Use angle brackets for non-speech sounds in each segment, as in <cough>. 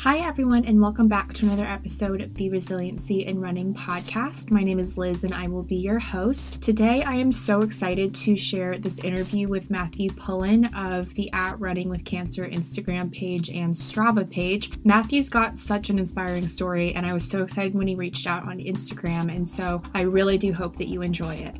Hi, everyone, and welcome back to another episode of the Resiliency in Running podcast. My name is Liz, and I will be your host. Today, I am so excited to share this interview with Matthew Pullen of the At Running with Cancer Instagram page and Strava page. Matthew's got such an inspiring story, and I was so excited when he reached out on Instagram, and so I really do hope that you enjoy it.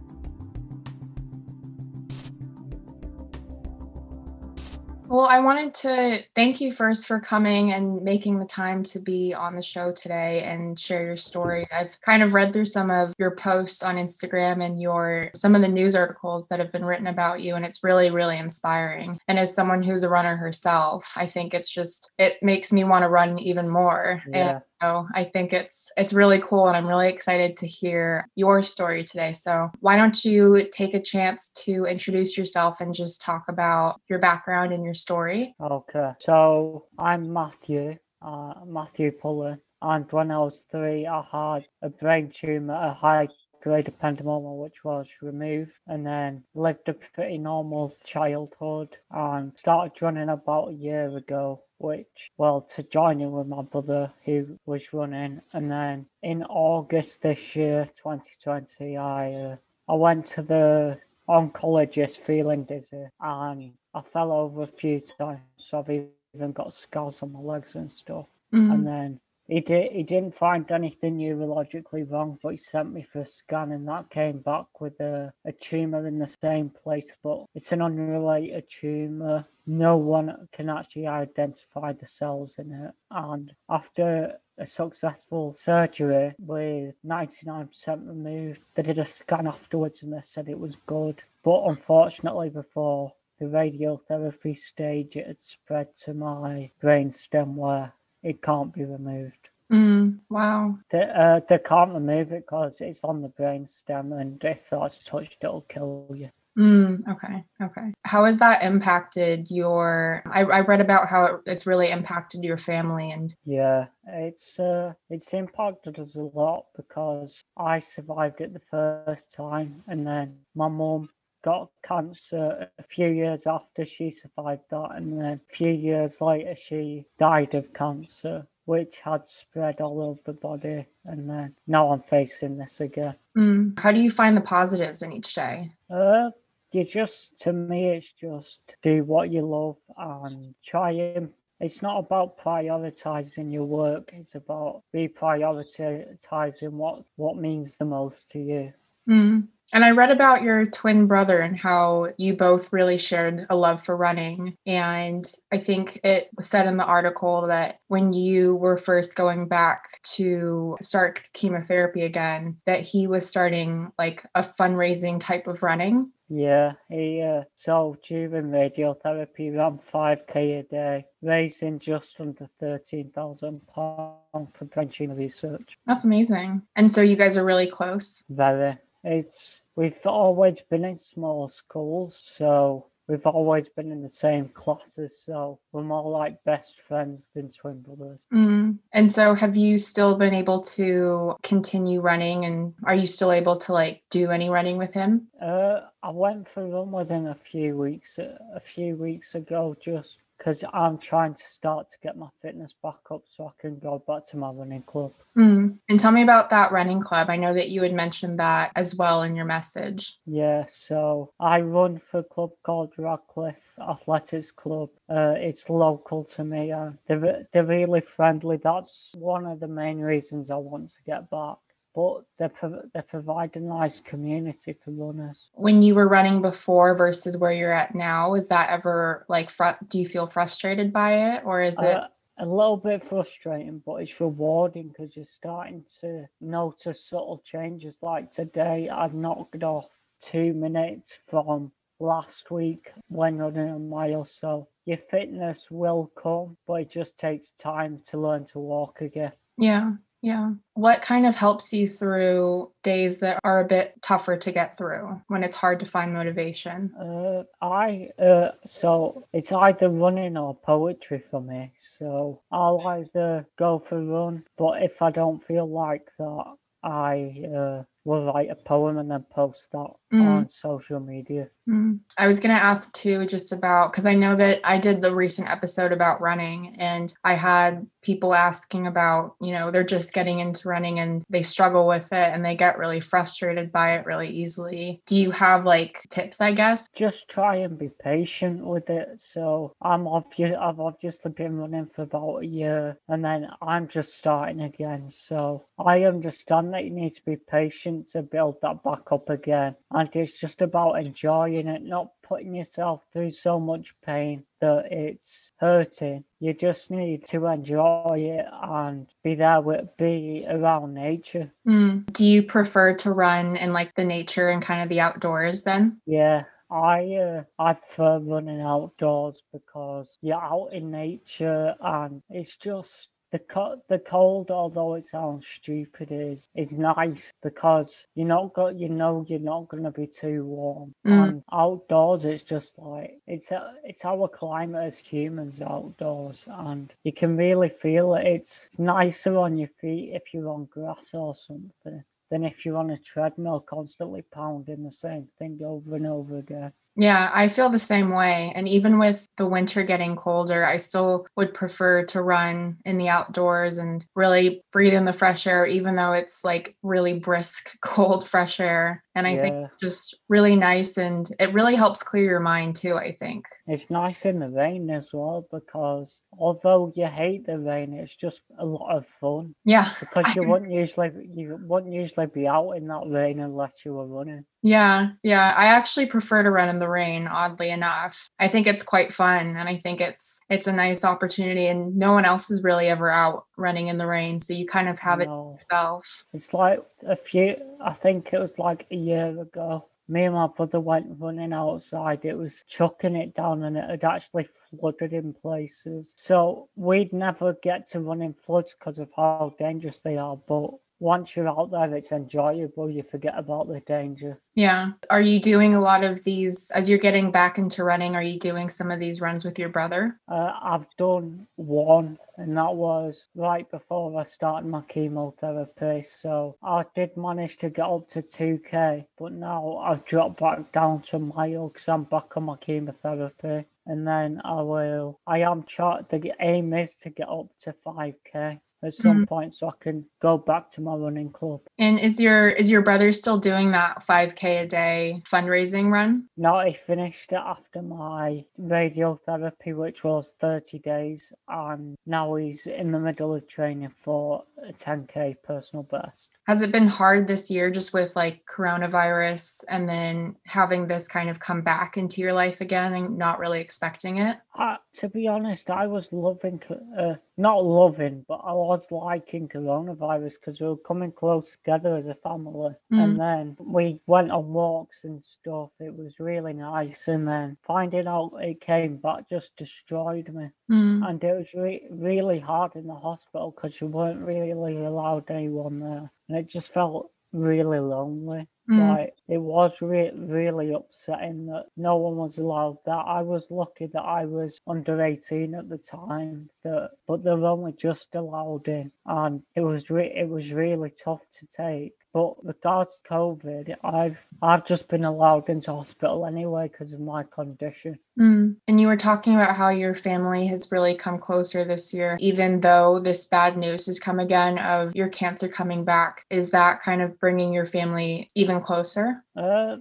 Well, I wanted to thank you first for coming and making the time to be on the show today and share your story. I've kind of read through some of your posts on Instagram and your some of the news articles that have been written about you and it's really really inspiring. And as someone who's a runner herself, I think it's just it makes me want to run even more. Yeah. And so I think it's it's really cool and I'm really excited to hear your story today. So why don't you take a chance to introduce yourself and just talk about your background and your story? Okay. So I'm Matthew, uh, Matthew Pullen. And when I was three, I had a brain tumor, a high grade ependymoma, which was removed, and then lived a pretty normal childhood and started running about a year ago which, well, to join in with my brother who was running. And then in August this year, 2020, I uh, I went to the oncologist feeling dizzy and I fell over a few times. So I've even got scars on my legs and stuff. Mm-hmm. And then he did. He didn't find anything neurologically wrong, but he sent me for a scan, and that came back with a, a tumor in the same place, but it's an unrelated tumor. No one can actually identify the cells in it. And after a successful surgery with 99% removed, they did a scan afterwards, and they said it was good. But unfortunately, before the radiotherapy stage, it had spread to my brain stem where it can't be removed. Mm, wow. They, uh, they can't remove it because it's on the brain stem, and if that's touched, it'll kill you. Mm, okay. Okay. How has that impacted your? I, I read about how it, it's really impacted your family and. Yeah, it's uh, it's impacted us a lot because I survived it the first time, and then my mum got cancer a few years after she survived that, and then a few years later, she died of cancer, which had spread all over the body. And then now I'm facing this again. Mm. How do you find the positives in each day? Uh, you just, to me, it's just do what you love and try and it's not about prioritizing your work it's about reprioritizing what what means the most to you mm. And I read about your twin brother and how you both really shared a love for running. And I think it was said in the article that when you were first going back to start chemotherapy again, that he was starting like a fundraising type of running. Yeah, he uh, so during radiotherapy ran 5k a day, raising just under thirteen thousand pounds for brain tumor research. That's amazing. And so you guys are really close. Very. It's we've always been in small schools, so we've always been in the same classes, so we're more like best friends than twin brothers. Mm. And so, have you still been able to continue running? And are you still able to like do any running with him? Uh, I went for a run with him a few weeks a few weeks ago, just because I'm trying to start to get my fitness back up so I can go back to my running club. Mm. And tell me about that running club. I know that you had mentioned that as well in your message. Yeah, so I run for a club called Radcliffe Athletics Club. Uh, it's local to me. Uh, they're, they're really friendly. That's one of the main reasons I want to get back but they they provide a nice community for runners. When you were running before versus where you're at now, is that ever like fr- do you feel frustrated by it or is it? Uh, a little bit frustrating, but it's rewarding because you're starting to notice subtle changes. Like today, I've knocked off two minutes from last week when running a mile. So your fitness will come, but it just takes time to learn to walk again. Yeah. Yeah. What kind of helps you through days that are a bit tougher to get through when it's hard to find motivation? Uh, I uh, so it's either running or poetry for me. So I'll either go for a run, but if I don't feel like that, I uh, will write a poem and then post that Mm. on social media. Mm. I was going to ask too, just about because I know that I did the recent episode about running, and I had people asking about, you know, they're just getting into running and they struggle with it and they get really frustrated by it really easily. Do you have like tips, I guess? Just try and be patient with it. So I'm obvious. I've obviously been running for about a year, and then I'm just starting again. So I understand that you need to be patient to build that back up again, and it's just about enjoying it, not putting yourself through so much pain that it's hurting. You just need to enjoy it and be there with be around nature. Mm. Do you prefer to run in like the nature and kind of the outdoors then? Yeah, I uh, I prefer running outdoors because you're out in nature and it's just the co- the cold. Although it sounds stupid, is is nice because you're not got you know you're not gonna be too warm. Mm. And outdoors, it's just like it's a, it's our climate as humans outdoors, and you can really feel it. It's nicer on your feet if you're on grass or something than if you're on a treadmill constantly pounding the same thing over and over again. Yeah, I feel the same way. And even with the winter getting colder, I still would prefer to run in the outdoors and really breathe in the fresh air, even though it's like really brisk, <laughs> cold, fresh air. And I think Yeah. it's just really nice and it really helps clear your mind too, I think. It's nice in the rain as well because although you hate the rain, it's just a lot of fun Yeah. because you I- wouldn't usually you wouldn't usually be out in that rain unless you were running. Yeah, yeah. I actually prefer to run in the rain, oddly enough. I think it's quite fun and I think it's it's a nice opportunity and no one else is really ever out running in the rain, so you kind of have it yourself. It's like a few. I think it was like a year ago. Me and my brother went running outside. It was chucking it down, and it had actually flooded in places. So we'd never get to run in floods because of how dangerous they are. But once you're out there, it's enjoyable. You forget about the danger. Yeah. Are you doing a lot of these as you're getting back into running? Are you doing some of these runs with your brother? Uh, I've done one, and that was right before I started my chemotherapy. So I did manage to get up to 2k, but now I've dropped back down to mile because I'm back on my chemotherapy. And then I will, I am chart. The aim is to get up to 5k at some mm-hmm. point so I can go back to my running club. And is your is your brother still doing that 5k a day fundraising run? No, I finished it after my radiotherapy, which was 30 days, and now he's in the middle of training for a 10k personal best. Has it been hard this year just with like coronavirus and then having this kind of come back into your life again and not really expecting it? Uh, to be honest, I was loving, uh, not loving, but I was liking coronavirus because we were coming close together as a family. And then we went on walks and stuff. It was really nice. And then finding out it came back just destroyed me. Mm. and it was re- really hard in the hospital because you weren't really allowed anyone there, and it just felt really lonely. Mm. Like it was re- really upsetting that no one was allowed that. I was lucky that I was under eighteen at the time, that but they were only just allowed in, and it was re- it was really tough to take. But regards to COVID, I've I've just been allowed into hospital anyway because of my condition. Mm. And you were talking about how your family has really come closer this year, even though this bad news has come again of your cancer coming back. Is that kind of bringing your family even closer? Uh,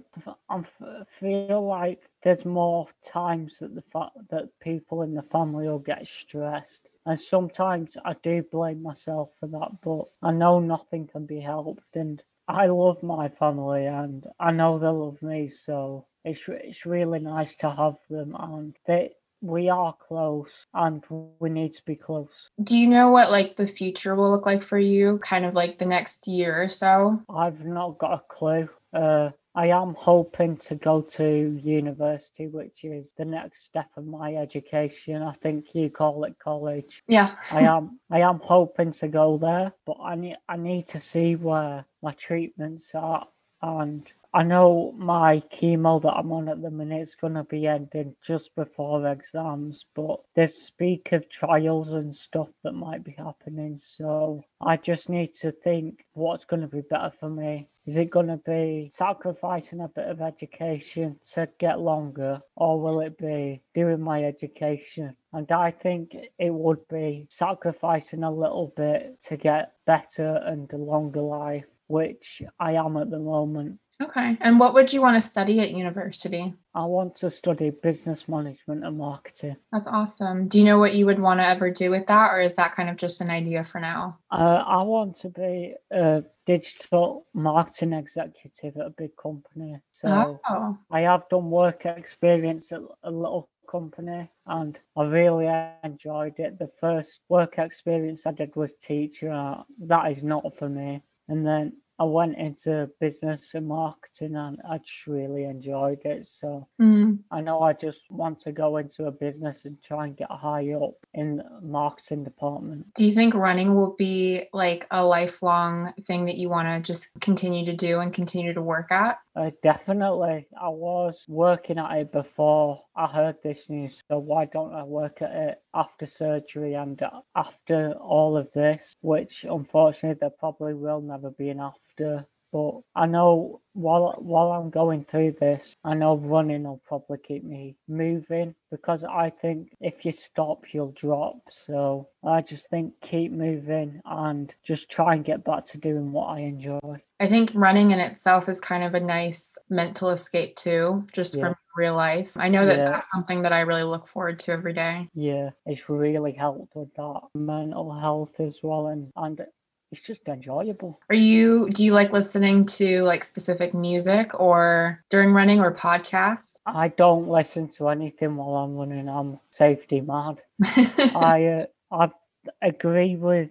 I feel like there's more times that the fa- that people in the family will get stressed, and sometimes I do blame myself for that. But I know nothing can be helped, and I love my family, and I know they love me. So it's it's really nice to have them, and they we are close, and we need to be close. Do you know what like the future will look like for you, kind of like the next year or so? I've not got a clue. Uh, I am hoping to go to university, which is the next step of my education. I think you call it college. Yeah. I am I am hoping to go there, but I need I need to see where my treatments are and I know my chemo that I'm on at the minute is going to be ending just before exams, but there's speak of trials and stuff that might be happening. So I just need to think what's going to be better for me. Is it going to be sacrificing a bit of education to get longer, or will it be doing my education? And I think it would be sacrificing a little bit to get better and a longer life, which I am at the moment. Okay. And what would you want to study at university? I want to study business management and marketing. That's awesome. Do you know what you would want to ever do with that, or is that kind of just an idea for now? Uh, I want to be a digital marketing executive at a big company. So Oh, I have done work experience at a little company and I really enjoyed it. The first work experience I did was teacher. uh, That is not for me. And then I went into business and marketing and I just really enjoyed it. So mm. I know I just want to go into a business and try and get high up in the marketing department. do you think running will be like a lifelong thing that you want to just continue to do and continue to work at? Uh, definitely. I was working at it before I heard this news, so why don't I work at it after surgery and after all of this, which unfortunately there probably will never be an after. But I know while while I'm going through this, I know running will probably keep me moving because I think if you stop, you'll drop. So I just think keep moving and just try and get back to doing what I enjoy. I think running in itself is kind of a nice mental escape too, just Yeah. from real life. I know that Yeah. that's something that I really look forward to every day. Yeah, it's really helped with that mental health as well, and and it's just enjoyable. Are you do you like listening to like specific music or during running or podcasts? I don't listen to anything while I'm running. I'm safety mad. <laughs> I uh, I agree with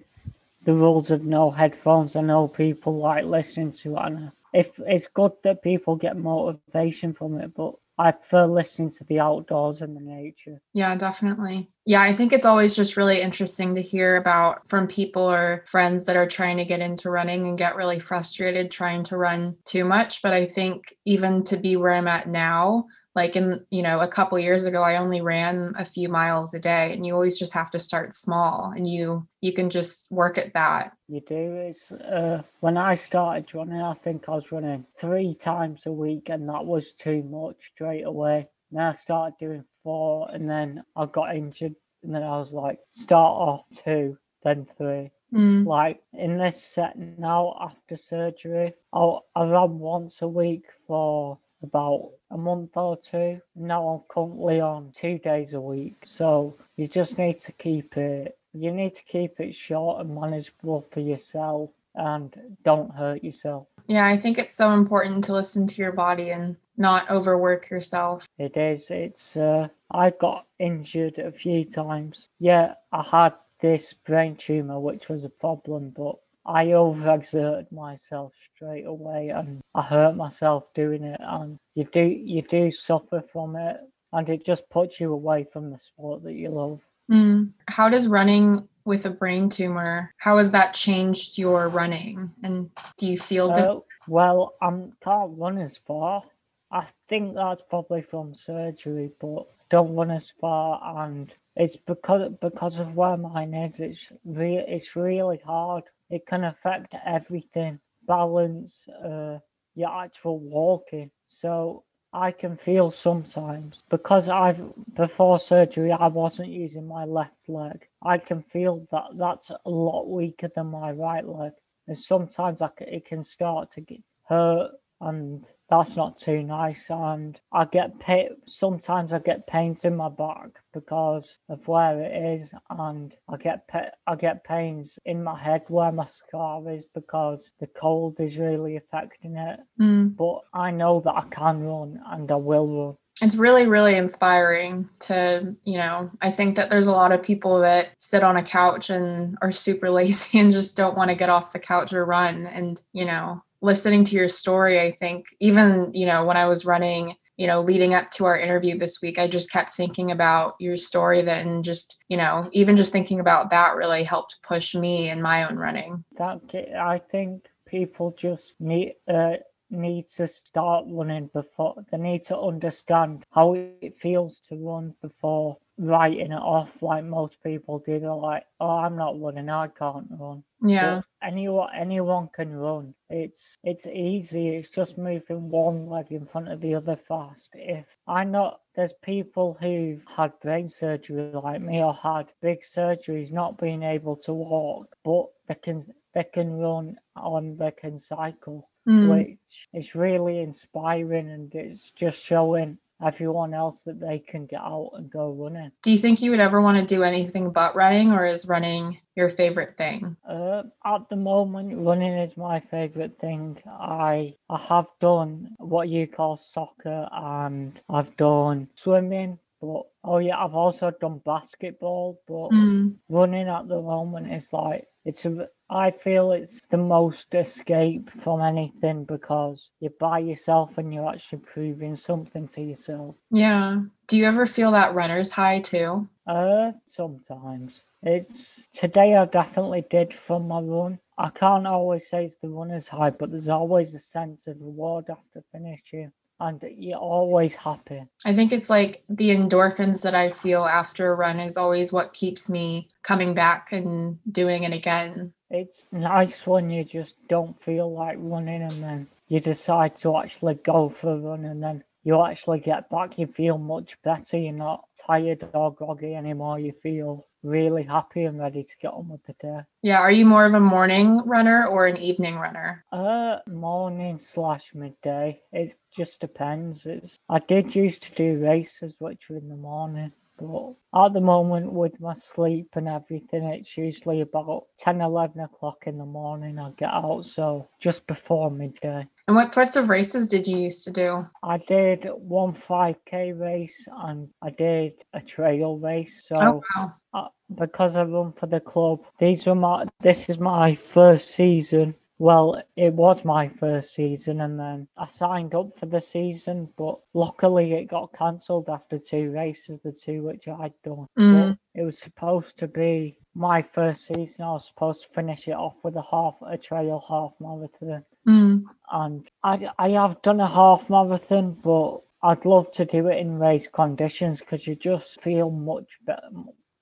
the rules of no headphones. I know people like listening to it, and if it's good that people get motivation from it, but I prefer listening to the outdoors and the nature. Yeah, definitely. Yeah, I think it's always just really interesting to hear about from people or friends that are trying to get into running and get really frustrated trying to run too much. But I think even to be where I'm at now, like in, you know, a couple years ago, I only ran a few miles a day and you always just have to start small and you you can just work at that. You do. It's uh, when I started running, I think I was running three times a week, and that was too much straight away. Then I started doing four, and then I got injured, and then I was like, start off two, then three. Mm, Like in this set now after surgery, I'll, I ran once a week for about a month or two. Now I'm currently on two days a week. So you just need to keep it you need to keep it short and manageable for yourself and don't hurt yourself. Yeah, I think it's so important to listen to your body and not overwork yourself. It is. It's uh I got injured a few times. Yeah, I had this brain tumor which was a problem, but I overexerted myself straight away and I hurt myself doing it and you do you do suffer from it and it just puts you away from the sport that you love. Mm. How does running with a brain tumor, how has that changed your running? And do you feel different? Uh, well, I can't run as far. I think that's probably from surgery, but don't run as far, and it's because because of where mine is. It's re- it's really hard. It can affect everything, balance, uh, your actual walking. So I can feel sometimes because I've before surgery I wasn't using my left leg. I can feel that that's a lot weaker than my right leg, and sometimes I c it can start to get hurt, and that's not too nice. And I get pain. Sometimes I get pains in my back because of where it is, and I get pa- I get pains in my head where my scar is because the cold is really affecting it Mm. but I know that I can run and I will run. It's really, really inspiring to, you know, I think that there's a lot of people that sit on a couch and are super <laughs> lazy and just don't want to get off the couch or run. And, you know, listening to your story, I think even, you know, when I was running, you know, leading up to our interview this week, I just kept thinking about your story that and just, you know, even just thinking about that really helped push me in my own running. That I think people just need uh, need to start running before they need to understand how it feels to run before writing it off like most people did like, "Oh, I'm not running. I can't run." Yeah. But anyone anyone can run. It's it's easy. It's just moving one leg in front of the other fast. If I know there's people who've had brain surgery like me or had big surgeries, not being able to walk, but they can they can run and they can cycle, Mm. which is really inspiring and it's just showing everyone else that they can get out and go running. Do you think you would ever want to do anything but running, or is running your favorite thing? Uh, at the moment, running is my favorite thing. I I have done what you call soccer, and I've done swimming. But oh yeah, I've also done basketball. But Mm. running at the moment is like it's a. I feel it's the most escape from anything because you're by yourself and you're actually proving something to yourself. Yeah. Do you ever feel that runner's high too? Uh, sometimes. It's today I definitely did from my run. I can't always say it's the runner's high, but there's always a sense of reward after finishing, and you're always happy. I think it's like the endorphins that I feel after a run is always what keeps me coming back and doing it again. It's nice when you just don't feel like running, and then you decide to actually go for a run, and then you actually get back. You feel much better. You're not tired or groggy anymore. You feel really happy and ready to get on with the day. Yeah. Are you more of a morning runner or an evening runner? Uh, morning slash midday. It just depends. It's I did used to do races which were in the morning, but at the moment with my sleep and everything, it's usually about 10, 11 o'clock in the morning I get out. So just before midday. And what sorts of races did you used to do? I did one 5k race and I did a trail race. So Oh, wow. uh, because I run for the club, these were my. This is my first season. Well, it was my first season, and then I signed up for the season, but luckily it got cancelled after two races, the two which I'd done. Mm. It was supposed to be my first season. I was supposed to finish it off with a half, a trail half marathon Mm. and I I have done a half marathon, but I'd love to do it in race conditions because you just feel much better.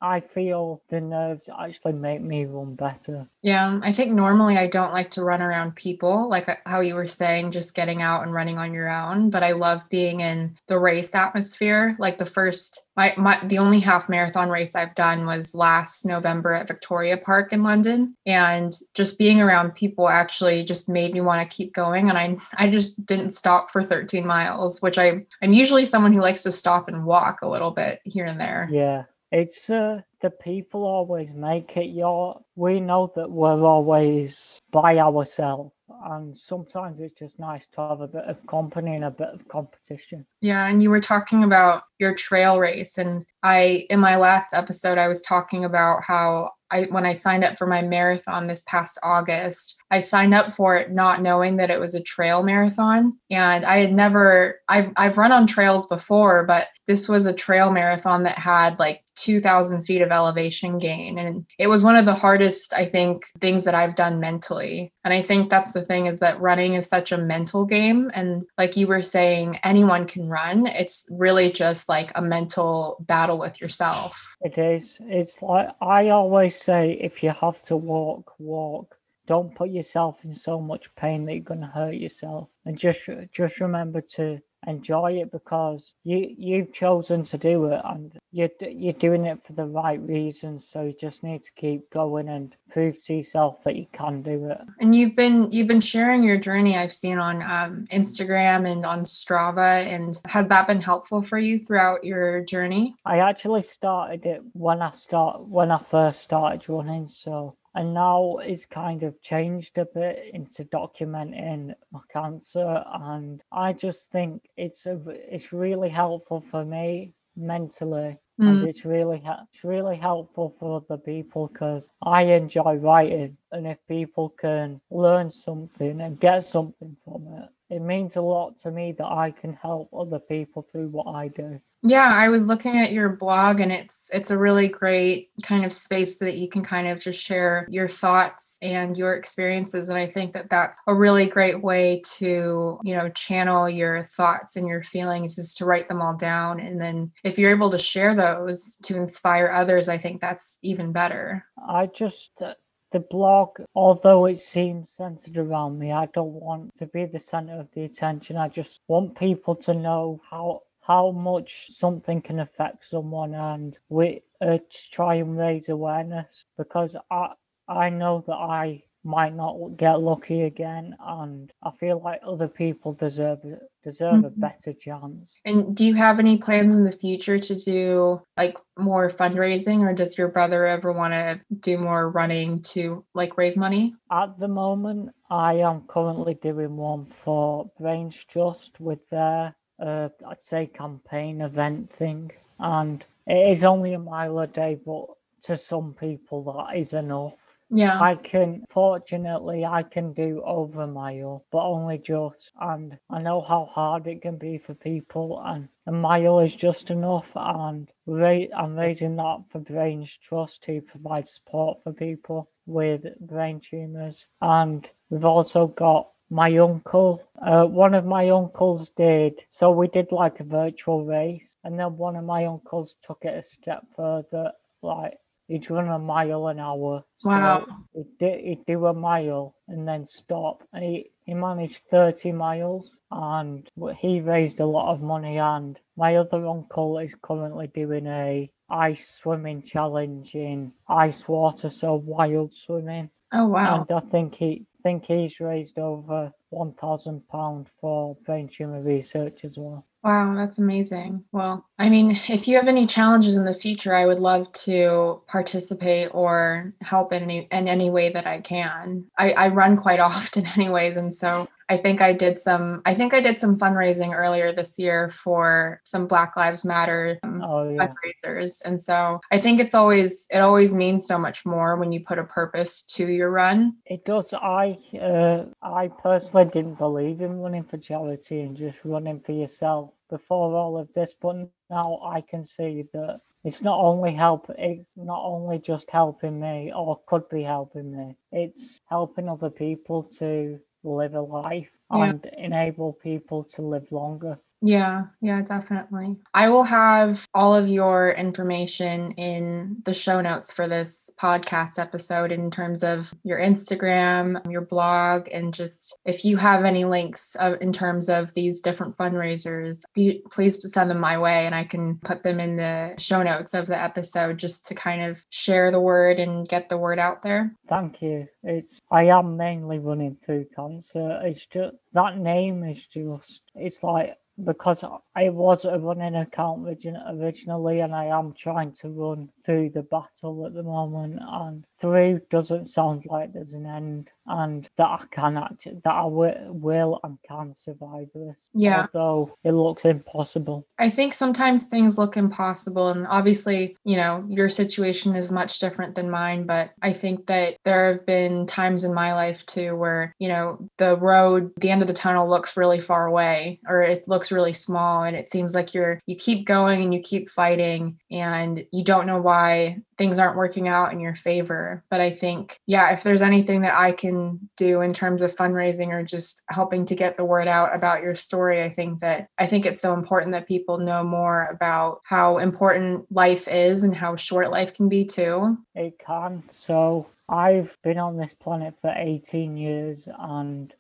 I feel the nerves actually make me run better. Yeah, I think normally I don't like to run around people, like uh, how you were saying, just getting out and running on your own. But I love being in the race atmosphere. Like the first, my, my the only half marathon race I've done was last November at Victoria Park in London, and just being around people actually just made me want to keep going. And I I just didn't stop for 13 miles, which I I'm usually someone who likes to stop and walk a little bit here and there. Yeah, it's uh, the people always make it. Your we know that we're always by ourselves, and sometimes it's just nice to have a bit of company and a bit of competition. Yeah, and you were talking about your trail race and I in my last episode I was talking about how I when I signed up for my marathon this past August, I signed up for it not knowing that it was a trail marathon and I had never I've I've run on trails before, but this was a trail marathon that had like 2000 feet of elevation gain and it was one of the hardest I think things that I've done mentally. And I think that's the thing is that running is such a mental game and like you were saying anyone can run. It's really just like a mental battle with yourself. It is. It's like I always say if you have to walk, walk. Don't put yourself in so much pain that you're gonna hurt yourself. And just just remember to enjoy it because you you've chosen to do it and you're you're doing it for the right reasons. So you just need to keep going and prove to yourself that you can do it. And you've been you've been sharing your journey I've seen on um, Instagram and on Strava and has that been helpful for you throughout your journey? I actually started it when I start when I first started running, so and now it's kind of changed a bit into documenting my cancer, and I just think it's a it's really helpful for me mentally. And Mm. it's really it's really helpful for other people because I enjoy writing, and if people can learn something and get something from it, it means a lot to me that I can help other people through what I do. Yeah, I was looking at your blog and it's it's a really great kind of space so that you can kind of just share your thoughts and your experiences and I think that that's a really great way to, you know, channel your thoughts and your feelings is to write them all down and then if you're able to share those to inspire others, I think that's even better. I just uh, the blog, although it seems centered around me, I don't want to be the center of the attention. I just want people to know how how much something can affect someone and we uh, try and raise awareness because I I know that I might not get lucky again and I feel like other people deserve deserve mm-hmm. a better chance. And do you have any plans in the future to do like more fundraising or does your brother ever want to do more running to like raise money? At the moment I am currently doing one for brainstrust with their uh, I'd say campaign event thing, and it is only a mile a day, but to some people that is enough. Yeah. I can, fortunately, I can do over mile, but only just. And I know how hard it can be for people, and a mile is just enough. And I'm raising that for brainstrust to provide support for people with brain tumours. And we've also got my uncle, uh, one of my uncles did. So we did like a virtual race, and then one of my uncles took it a step further. Like he'd run a mile an hour. Wow. So he'd, do, he'd do a mile and then stop. And he, he managed 30 miles and he raised a lot of money. And my other uncle is currently doing a ice swimming challenge in ice water, so wild swimming. Oh wow! And I think he think he's raised over one thousand pound for brain tumor research as well. Wow, that's amazing. Well, I mean, if you have any challenges in the future, I would love to participate or help in any in any way that I can. I, I run quite <laughs> often anyways, and so I think I did some I think I did some fundraising earlier this year for some Black Lives Matter um, oh, yeah. fundraisers. And so I think it's always it always means so much more when you put a purpose to your run. It does. I uh, I personally didn't believe in running for charity and just running for yourself before all of this, but now I can see that it's not only help it's not only just helping me or could be helping me it's helping other people to live a life yeah. and enable people to live longer. Yeah, yeah, definitely. I will have all of your information in the show notes for this podcast episode in terms of your Instagram, your blog, and just if you have any links of, in terms of these different fundraisers, please send them my way and I can put them in the show notes of the episode just to kind of share the word and get the word out there. Thank you. It's I am mainly running through cancer. It's just that name is just it's like because I was a running account originally and I am trying to run through the battle at the moment and through doesn't sound like there's an end and that I can actually that I w- will and can survive this. Yeah. Although it looks impossible. I think sometimes things look impossible and obviously, you know, your situation is much different than mine, but I think that there have been times in my life too where, you know, the road, the end of the tunnel looks really far away or it looks really small and it seems like you're you keep going and you keep fighting and you don't know why things aren't working out in your favor. But I think, yeah, if there's anything that I can do in terms of fundraising or just helping to get the word out about your story, I think that I think it's so important that people know more about how important life is and how short life can be too. It can. So I've been on this planet for 18 years and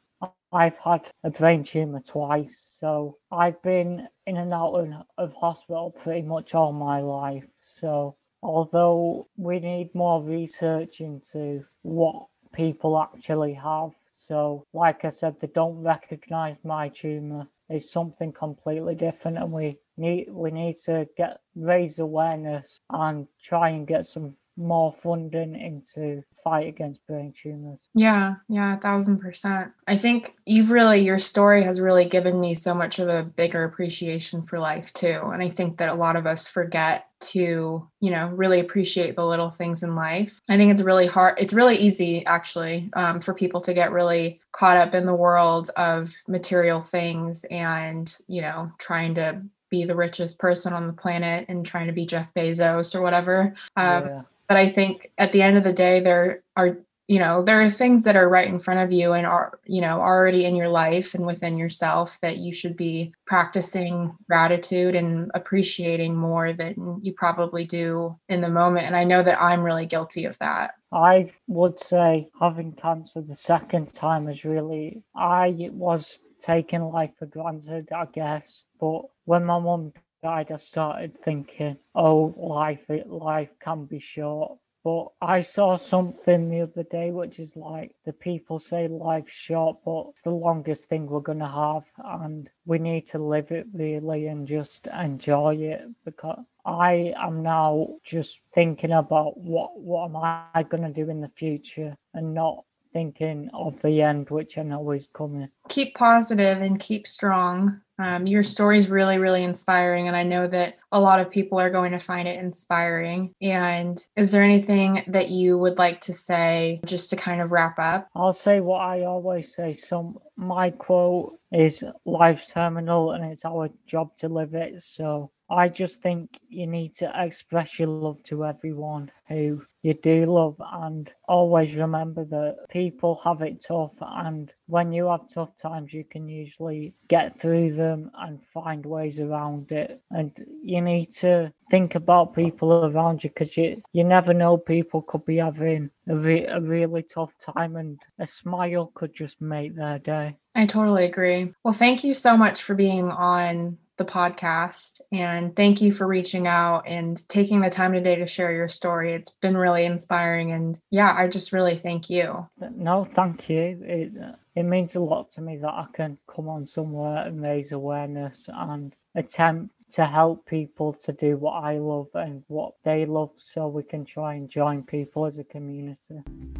I've had a brain tumor twice. So I've been in and out of hospital pretty much all my life. So although we need more research into what people actually have. So, like I said, they don't recognize my tumor is something completely different, and we need we need to get raise awareness and try and get some more funding into fight against brain tumors. Yeah, yeah, a thousand percent. I think you've really, your story has really given me so much of a bigger appreciation for life too. And I think that a lot of us forget to, you know, really appreciate the little things in life. I think it's really hard, it's really easy actually um, for people to get really caught up in the world of material things and, you know, trying to be the richest person on the planet and trying to be Jeff Bezos or whatever. Um, yeah but i think at the end of the day there are you know there are things that are right in front of you and are you know already in your life and within yourself that you should be practicing gratitude and appreciating more than you probably do in the moment. And i know that i'm really guilty of that. I would say having cancer the second time is really i was taking life for granted i guess. But when my mum died, just started thinking, oh, life life can be short. But I saw something the other day, which is like the people say life's short, but it's the longest thing we're gonna have, and we need to live it really and just enjoy it. Because I am now just thinking about what what am I gonna do in the future, and not thinking of the end, which I know is coming. Keep positive and keep strong. Um, your story is really, really inspiring, and I know that a lot of people are going to find it inspiring. And is there anything that you would like to say just to kind of wrap up? I'll say what I always say. Some my quote is life's terminal, and it's our job to live it. So I just think you need to express your love to everyone who you do love and always remember that people have it tough and when you have tough times you can usually get through them and find ways around it and you need to think about people around you because you you never know people could be having a, re- a really tough time and a smile could just make their day I totally agree. Well, thank you so much for being on the podcast. And thank you for reaching out and taking the time today to share your story. It's been really inspiring. And yeah, I just really thank you. No, thank you. It, uh, it means a lot to me that I can come on somewhere and raise awareness and attempt to help people to do what I love and what they love so we can try and join people as a community.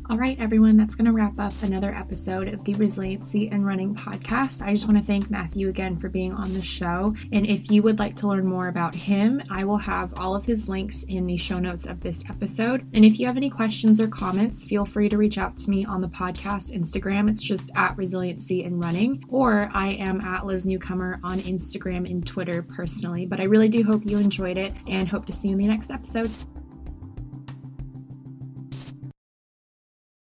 All right, everyone, that's going to wrap up another episode of the Resiliency and Running podcast. I just want to thank Matthew again for being on the show. And if you would like to learn more about him, I will have all of his links in the show notes of this episode. And if you have any questions or comments, feel free to reach out to me on the podcast Instagram. It's just at Resiliency and Running, or I am at Liz Newcomer on Instagram and Twitter personally but I really do hope you enjoyed it and hope to see you in the next episode.